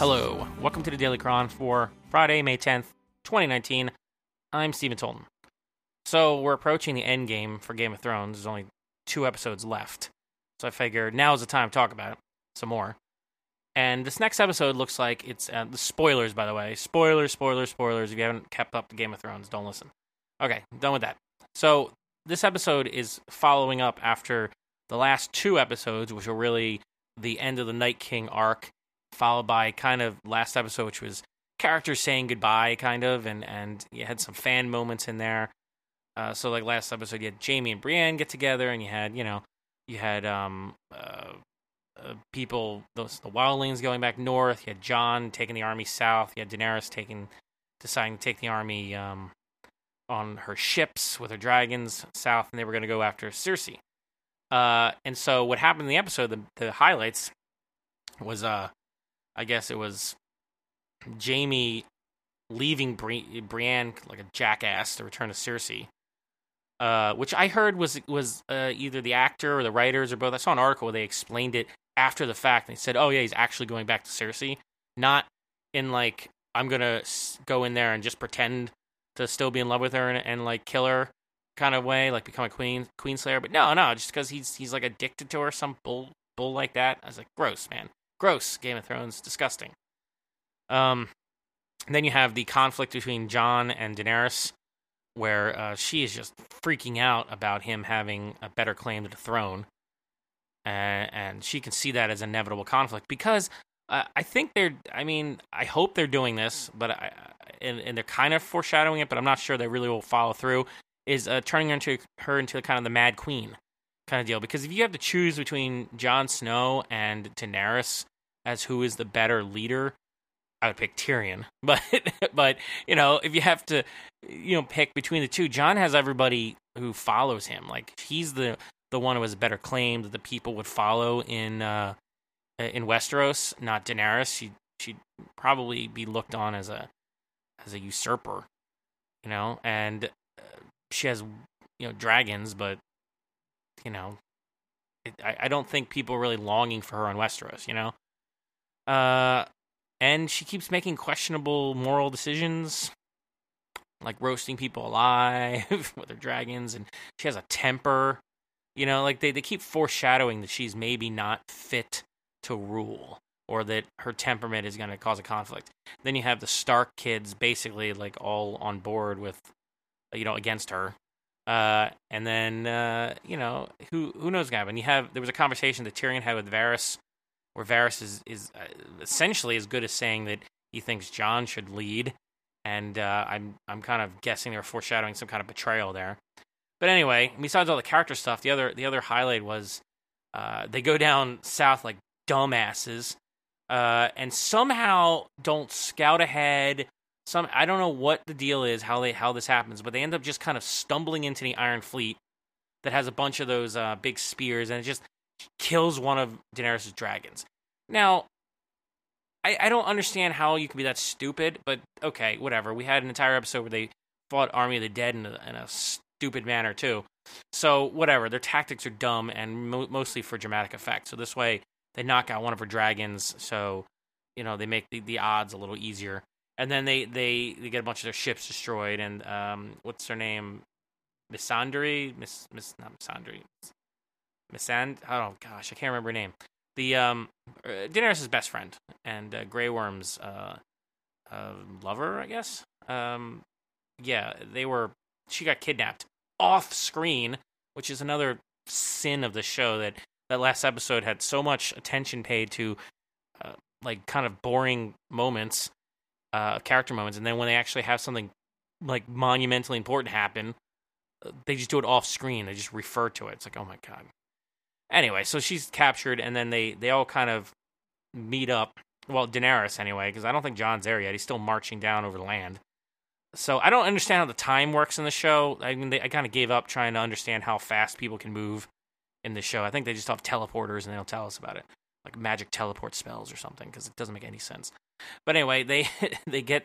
Hello, welcome to the Daily Chron for Friday, May 10th, 2019. I'm Stephen Tolton. So, we're approaching the end game for Game of Thrones. There's only two episodes left. So, I figured is the time to talk about it some more. And this next episode looks like it's uh, the spoilers, by the way. Spoilers, spoilers, spoilers. If you haven't kept up to Game of Thrones, don't listen. Okay, done with that. So, this episode is following up after the last two episodes, which were really the end of the Night King arc followed by kind of last episode, which was characters saying goodbye, kind of, and and you had some fan moments in there. Uh, so like last episode, you had Jaime and Brienne get together, and you had you know you had um uh, uh, people those the wildlings going back north. You had Jon taking the army south. You had Daenerys taking deciding to take the army um on her ships with her dragons south, and they were going to go after Cersei. Uh, and so what happened in the episode, the, the highlights was uh I guess it was Jaime leaving Bri- Brienne like a jackass to return to Cersei. Uh, which I heard was was uh, either the actor or the writers or both. I saw an article where they explained it after the fact. They said, "Oh yeah, he's actually going back to Cersei, not in like I'm gonna go in there and just pretend to still be in love with her and, and like kill her kind of way, like become a queen queen slayer." But no, no, just because he's he's like addicted to her, some bull bull like that. I was like, gross, man. Gross. Game of Thrones. Disgusting. Um, then you have the conflict between Jon and Daenerys, where uh, she is just freaking out about him having a better claim to the throne. And, and she can see that as inevitable conflict because uh, I think they're, I mean, I hope they're doing this, but I, and, and, they're kind of foreshadowing it, but I'm not sure they really will follow through, is uh, turning her into, her into kind of the Mad Queen kind of deal. Because if you have to choose between Jon Snow and Daenerys, as who is the better leader, I would pick Tyrion. But but you know, if you have to you know pick between the two, Jon has everybody who follows him. Like he's the the one who has a better claim that the people would follow in uh in Westeros, not Daenerys. She she'd probably be looked on as a as a usurper, you know, and uh, she has you know dragons, but you know, it, I, I don't think people are really longing for her on Westeros, you know. Uh, and she keeps making questionable moral decisions, like roasting people alive with her dragons, and she has a temper. You know, like they, they keep foreshadowing that she's maybe not fit to rule or that her temperament is going to cause a conflict. Then you have the Stark kids basically like all on board with, you know, against her. Uh, and then uh, you know who who knows, Gavin? You have there was a conversation that Tyrion had with Varys where Varys is is uh, essentially as good as saying that he thinks Jon should lead, and uh, I'm I'm kind of guessing they're foreshadowing some kind of betrayal there. But anyway, besides all the character stuff, the other the other highlight was uh, they go down south like dumbasses, uh, and somehow don't scout ahead. Some I don't know what the deal is, how they how this happens, but they end up just kind of stumbling into the Iron Fleet that has a bunch of those uh, big spears, and it just kills one of Daenerys' dragons. Now, I, I don't understand how you can be that stupid, but okay, whatever. We had an entire episode where they fought Army of the Dead in a, in a stupid manner too. So whatever, their tactics are dumb and mo- mostly for dramatic effect. So this way, they knock out one of her dragons, so you know they make the, the odds a little easier. And then they, they, they get a bunch of their ships destroyed. And um, what's her name? Missandei, Miss Miss not Missandei, Missand. Oh gosh, I can't remember her name. The um, uh, Daenerys' best friend and uh, Grey Worm's uh, uh, lover, I guess. Um, yeah, they were. She got kidnapped off screen, which is another sin of the show. That that last episode had so much attention paid to, uh, like kind of boring moments, uh, character moments, and then when they actually have something like monumentally important happen, uh, they just do it off screen. They just refer to it. It's like, oh my god, Anyway, so she's captured, and then they they all kind of meet up. Well, Daenerys anyway, because I don't think Jon's there yet. He's still marching down over the land. So I don't understand how the time works in the show. I mean, they, I kind of gave up trying to understand how fast people can move in the show. I think they just have teleporters, and they'll tell us about it, like magic teleport spells or something, because it doesn't make any sense. But anyway, they they get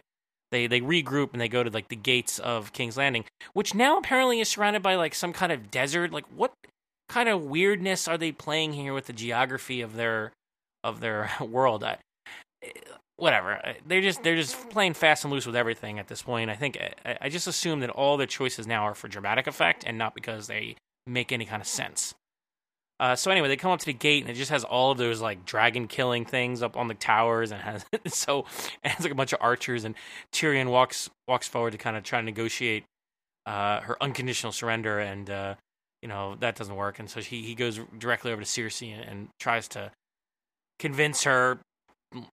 they they regroup and they go to like the gates of King's Landing, which now apparently is surrounded by like some kind of desert. Like what kind of weirdness are they playing here with the geography of their of their world? I, whatever. They're just they're just playing fast and loose with everything at this point. I think I, I just assume that all their choices now are for dramatic effect and not because they make any kind of sense. Uh, so anyway, they come up to the gate and it just has all of those like dragon killing things up on the towers and has so it has like a bunch of archers and Tyrion walks walks forward to kind of try to negotiate uh, her unconditional surrender and uh, you know that doesn't work and so he he goes directly over to Cersei and, and tries to convince her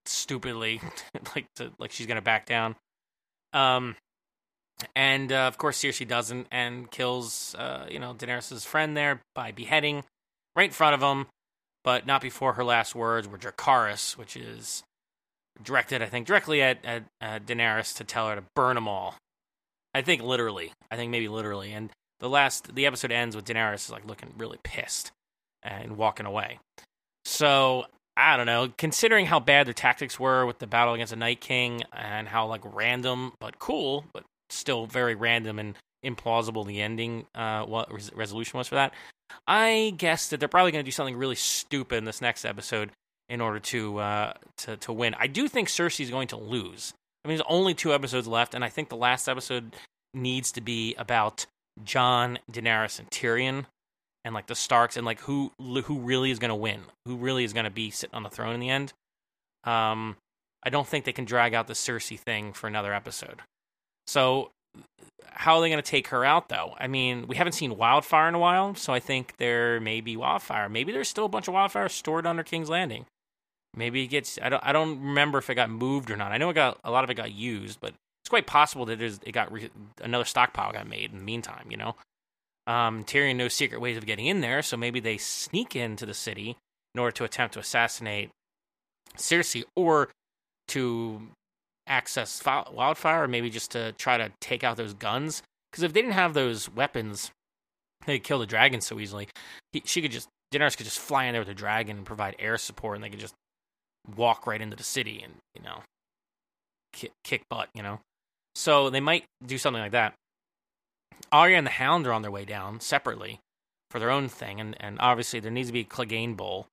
stupidly like to like she's gonna back down. Um, and uh, of course Cersei doesn't and kills uh, you know daenerys's friend there by beheading right in front of him, but not before her last words were Dracarys, which is directed, I think, directly at, at, at Daenerys to tell her to burn them all. I think literally. I think maybe literally. And the last, the episode ends with Daenerys like looking really pissed and walking away. So I don't know. Considering how bad their tactics were with the battle against the Night King and how like random but cool, but still very random and implausible the ending, uh, what res- resolution was for that. I guess that they're probably going to do something really stupid in this next episode in order to uh, to to win. I do think Cersei is going to lose. I mean, there's only two episodes left, and I think the last episode needs to be about Jon, Daenerys, and Tyrion, and like the Starks, and like who who really is going to win, who really is going to be sitting on the throne in the end. Um, I don't think they can drag out the Cersei thing for another episode. So how are they going to take her out though? I mean, we haven't seen wildfire in a while, so I think there may be wildfire. Maybe there's still a bunch of wildfire stored under King's Landing. Maybe it gets. I don't. I don't remember if it got moved or not. I know it got a lot of it got used, but quite possible that there's it got re, another stockpile got made in the meantime. You know, um, Tyrion knows secret ways of getting in there, so maybe they sneak into the city in order to attempt to assassinate Cersei or to access wildfire, or maybe just to try to take out those guns. Because if they didn't have those weapons, they could kill the dragon so easily. He, she could just Daenerys could just fly in there with a dragon and provide air support, and they could just walk right into the city and you know kick butt. You know, so they might do something like that. Arya and the Hound are on their way down separately for their own thing, and and obviously there needs to be a Clegane Bowl.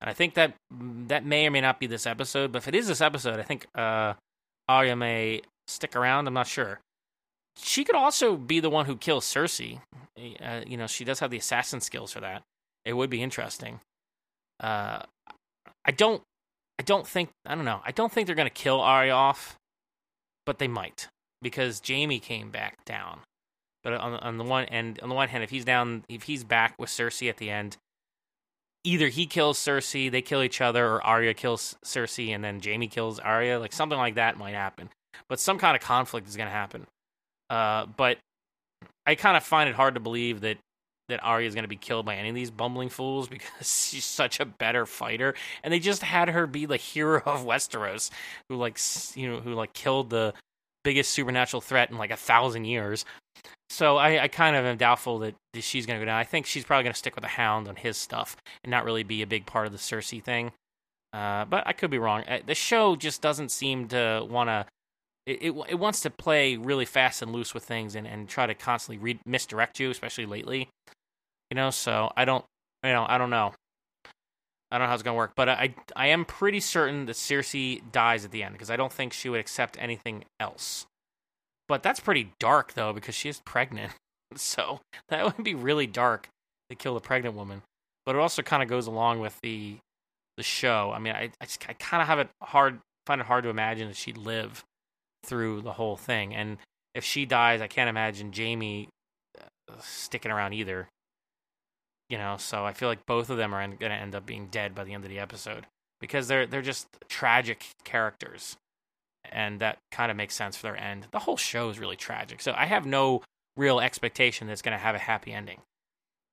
And I think that that may or may not be this episode, but if it is this episode, I think uh, Arya may stick around. I'm not sure. She could also be the one who kills Cersei. Uh, you know, she does have the assassin skills for that. It would be interesting. Uh, I don't. I don't think. I don't know. I don't think they're going to kill Arya off, but they might because Jaime came back down. But on, on the one and on the one hand, if he's down, if he's back with Cersei at the end, either he kills Cersei, they kill each other, or Arya kills Cersei and then Jaime kills Arya. Like something like that might happen. But some kind of conflict is going to happen. Uh, but I kind of find it hard to believe that that Arya is going to be killed by any of these bumbling fools because she's such a better fighter, and they just had her be the hero of Westeros, who like you know who like killed the biggest supernatural threat in like a thousand years. So I, I kind of am doubtful that she's going to go down. I think she's probably going to stick with the Hound on his stuff and not really be a big part of the Cersei thing. Uh, but I could be wrong. Uh, the show just doesn't seem to want to. It, it, it wants to play really fast and loose with things and, and try to constantly re- misdirect you, especially lately. You know, so I don't, you know, I don't know. I don't know how it's gonna work, but I I am pretty certain that Cersei dies at the end because I don't think she would accept anything else. But that's pretty dark though because she is pregnant, so that would be really dark to kill the pregnant woman. But it also kind of goes along with the the show. I mean, I I, I kind of have it hard find it hard to imagine that she'd live through the whole thing, and if she dies, I can't imagine Jaime uh, sticking around either you know so i feel like both of them are going to end up being dead by the end of the episode because they're they're just tragic characters. And that kind of makes sense for their end. The whole show is really tragic so i have no real expectation that it's going to have a happy ending.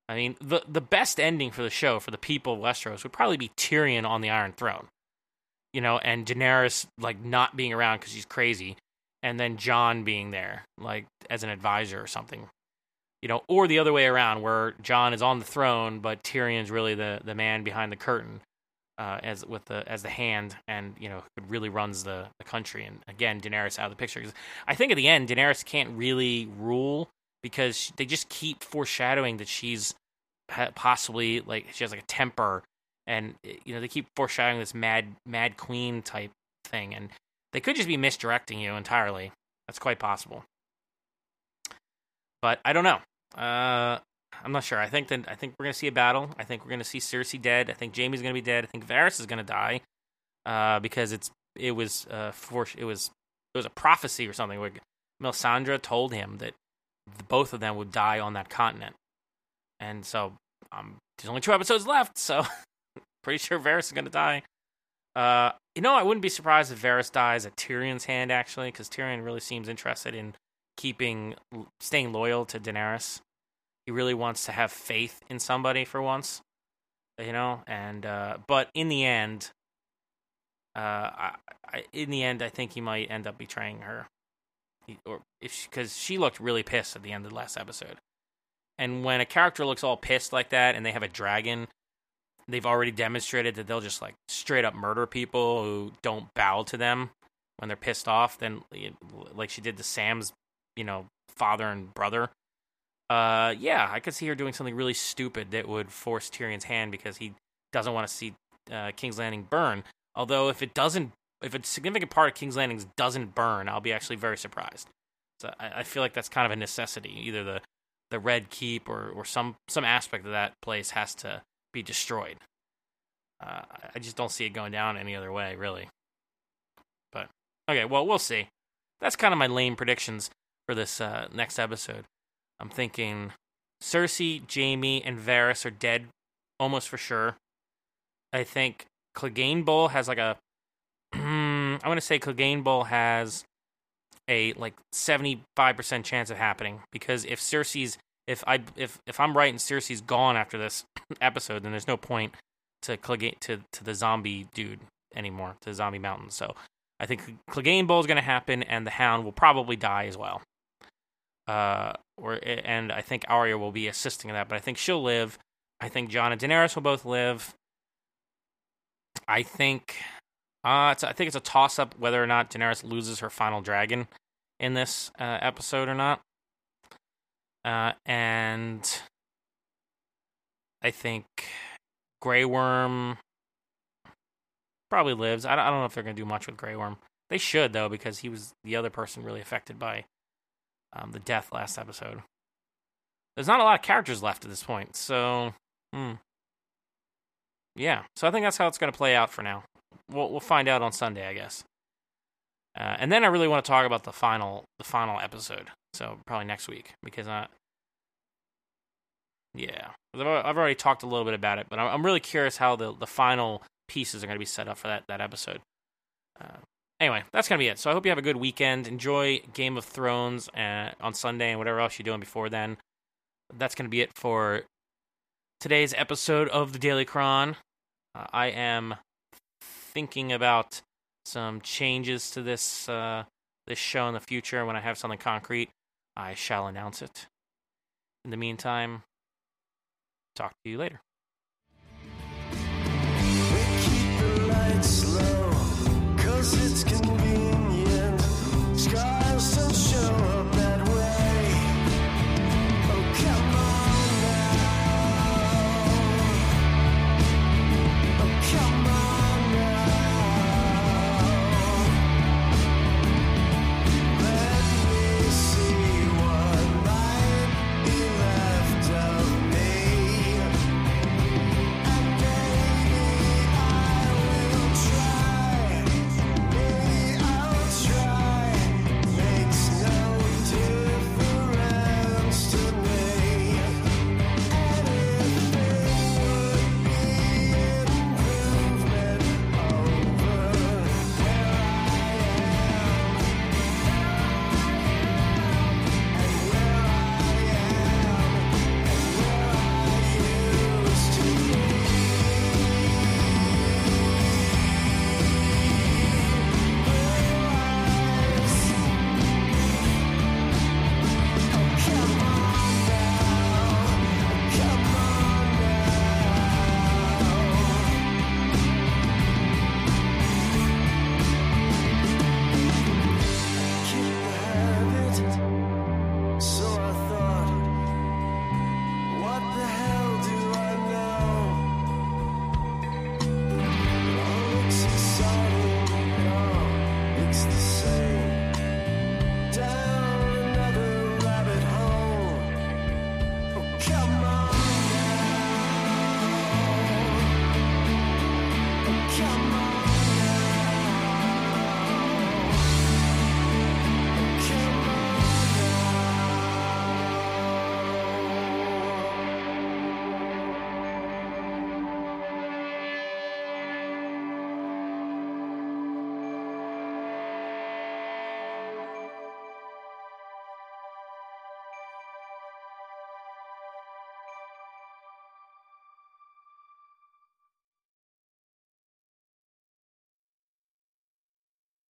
I mean the the best ending for the show for the people of westeros would probably be tyrion on the iron throne you know and daenerys like not being around because she's crazy and then jon being there like as an advisor or something you know, or the other way around, where Jon is on the throne, but Tyrion's really the the man behind the curtain, uh, as with the as the hand, and you know, really runs the the country. And again, Daenerys out of the picture. I think at the end, Daenerys can't really rule because they just keep foreshadowing that she's possibly like she has like a temper, and you know, they keep foreshadowing this mad mad queen type thing, and They could just be misdirecting you entirely. That's quite possible. But I don't know. Uh, I'm not sure. I think that I think we're gonna see a battle. I think we're gonna see Cersei dead. I think Jaime's gonna be dead. I think Varys is gonna die, uh, because it's it was uh for it was it was a prophecy or something where Melisandre told him that both of them would die on that continent, and so um, there's only two episodes left, so pretty sure Varys is gonna die. Uh, you know, I wouldn't be surprised if Varys dies at Tyrion's hand actually, because Tyrion really seems interested in keeping staying loyal to Daenerys he really wants to have faith in somebody for once, you know. And uh, but in the end, uh, I, I, in the end, I think he might end up betraying her, he, or if because she, she looked really pissed at the end of the last episode. And when a character looks all pissed like that, and they have a dragon, they've already demonstrated that they'll just like straight up murder people who don't bow to them when they're pissed off. Then, like she did to Sam's, you know, father and brother uh, yeah, I could see her doing something really stupid that would force Tyrion's hand because he doesn't want to see uh, King's Landing burn. Although if it doesn't, if a significant part of King's Landing doesn't burn, I'll be actually very surprised. So I, I feel like that's kind of a necessity. Either the the Red Keep or or some some aspect of that place has to be destroyed. Uh, I just don't see it going down any other way, really. But okay, well we'll see. That's kind of my lame predictions for this uh, next episode. I'm thinking Cersei, Jaime, and Varys are dead almost for sure. I think Clegane Bowl has like a. I want to say Clegane Bowl has a like 75% chance of happening because if Cersei's if I if if I'm right and Cersei's gone after this episode, then there's no point to Clegane to to the zombie dude anymore, to Zombie Mountain. So I think Clegane Bowl is going to happen, and the Hound will probably die as well. Uh, or and I think Arya will be assisting in that, but I think she'll live. I think Jon and Daenerys will both live. I think uh, I think it's a toss up whether or not Daenerys loses her final dragon in this uh, episode or not. Uh, and I think Grey Worm probably lives. I don't, I don't know if they're going to do much with Grey Worm. They should though, because he was the other person really affected by um, the death last episode. There's not a lot of characters left at this point, so hmm. yeah. So I think that's how it's going to play out for now. We'll we'll find out on Sunday, I guess. Uh, and then I really want to talk about the final the final episode. So probably next week because I yeah I've already talked a little bit about it, but I'm really curious how the the final pieces are going to be set up for that that episode. Uh, anyway, that's going to be it. So I hope you have a good weekend. Enjoy Game of Thrones uh, on Sunday and whatever else you're doing before then. That's going to be it for today's episode of the Daily Chron. Uh, I am thinking about some changes to this uh, this show in the future. When I have something concrete, I shall announce it. In the meantime, talk to you later.